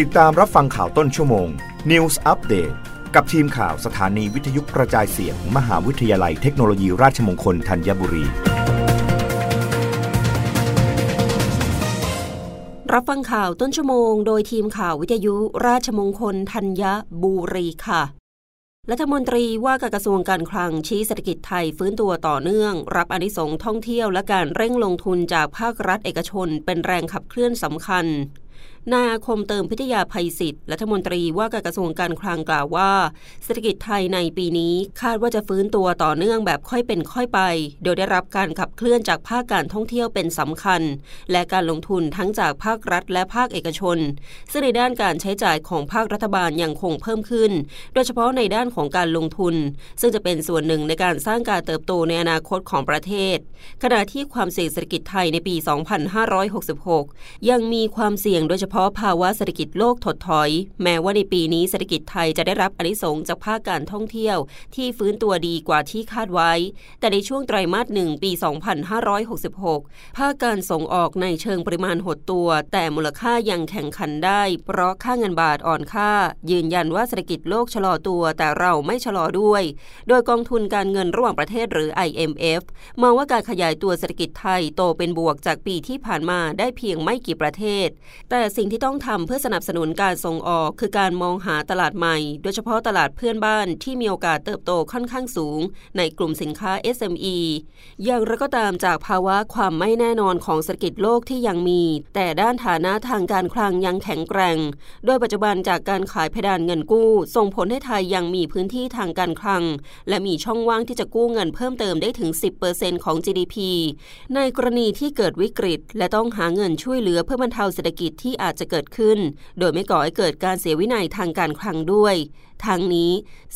ติดตามรับฟังข่าวต้นชั่วโมง News Update กับทีมข่าวสถานีวิทยุกระจายเสียงมมหาวิทยาลัยเทคโนโลยีราชมงคลธัญบุรี รับฟังข่าวต้นชั่วโมง โดยทีมข่าววิทยุราชมงคลธัญบุรีค่ะ รัฐมนตรีว่าการกระทรวงการคลังชี้เศรษฐกิจไทยฟื้นตัวต่อเนื่อง รับอนิสงท่องเที่ยวและการเร่งลงทุนจากภาครัฐเอกชน เป็นแรงขับเคลื่อนสำคัญ นาคมเติมพิทยาภัยศิษย์รัฐมนตรีว่าการกระทรวงการคลังกล่าวว่า เศรษฐกิจไทยในปีนี้คาดว่าจะฟื้นตัวต่อเนื่องแบบค่อยเป็นค่อยไป โดยได้รับการขับเคลื่อนจากภาคการท่องเที่ยวเป็นสำคัญ และการลงทุนทั้งจากภาครัฐและภาคเอกชน ซึ่งในด้านการใช้จ่ายของภาครัฐบาลยังคงเพิ่มขึ้น โดยเฉพาะในด้านของการลงทุน ซึ่งจะเป็นส่วนหนึ่งในการสร้างการเติบโตในอนาคตของประเทศ ขณะที่ความเสี่ยงเศรษฐกิจไทยในปี 2566 ยังมีความเสี่ยงโดยเฉพาะภาวะเศรษฐกิจโลกถดถอย แม้ว่าในปีนี้เศรษฐกิจไทยจะได้รับอนิสงจากภาคการท่องเที่ยว ที่ฟื้นตัวดีกว่าที่คาดไว้ แต่ในช่วงไตรมาสหนึ่งปี 2566 ภาคการส่งออกในเชิงปริมาณหดตัว แต่มูลค่ายังแข่งขันได้ เพราะค่าเงินบาทอ่อนค่า ยืนยันว่าเศรษฐกิจโลกชะลอตัวแต่เราไม่ชะลอด้วย โดยกองทุนการเงินระหว่างประเทศหรือ IMF มองว่าการขยายตัวเศรษฐกิจไทยโตเป็นบวกจากปีที่ผ่านมาได้เพียงไม่กี่ประเทศ แต่สิ่งที่ต้องทำเพื่อสนับสนุนการส่งออก คือการมองหาตลาดใหม่ โดยเฉพาะตลาดเพื่อนบ้านที่มีโอกาสเติบโตค่อนข้างสูง ในกลุ่มสินค้า SME อย่างไรก็ตามจากภาวะความไม่แน่นอนของเศรษฐกิจโลกที่ยังมี แต่ด้านฐานะทางการคลังยังแข็งแกร่ง โดยปัจจุบันจากการขายเพดานเงินกู้ ส่งผลให้ไทยยังมีพื้นที่ทางการคลัง และมีช่องว่างที่จะกู้เงินเพิ่มเติมได้ถึง 10%ของ GDP ในกรณีที่เกิดวิกฤต และต้องหาเงินช่วยเหลือเพื่อบรรเทาเศรษฐกิจที่อาจจะเกิดขึ้น โดยไม่ก่อให้เกิดการเสียวินัยทางการคลังด้วยทางนี้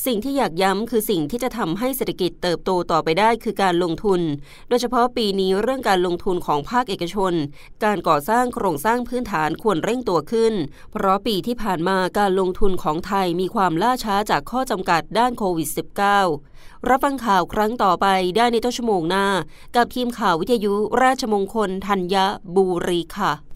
สิ่งที่อยากย้ำคือสิ่งที่จะทำให้เศรษฐกิจเติบโตต่อไปได้คือการลงทุน โดยเฉพาะปีนี้เรื่องการลงทุนของภาคเอกชน การก่อสร้างโครงสร้างพื้นฐานควรเร่งตัวขึ้น เพราะปีที่ผ่านมาการลงทุนของไทยมีความล่าช้าจากข้อจำกัดด้านโควิด -19 รับฟังข่าวครั้งต่อไปได้ในต้นชั่วโมงหน้า กับทีมข่าววิทยุราชมงคลธัญบุรีค่ะ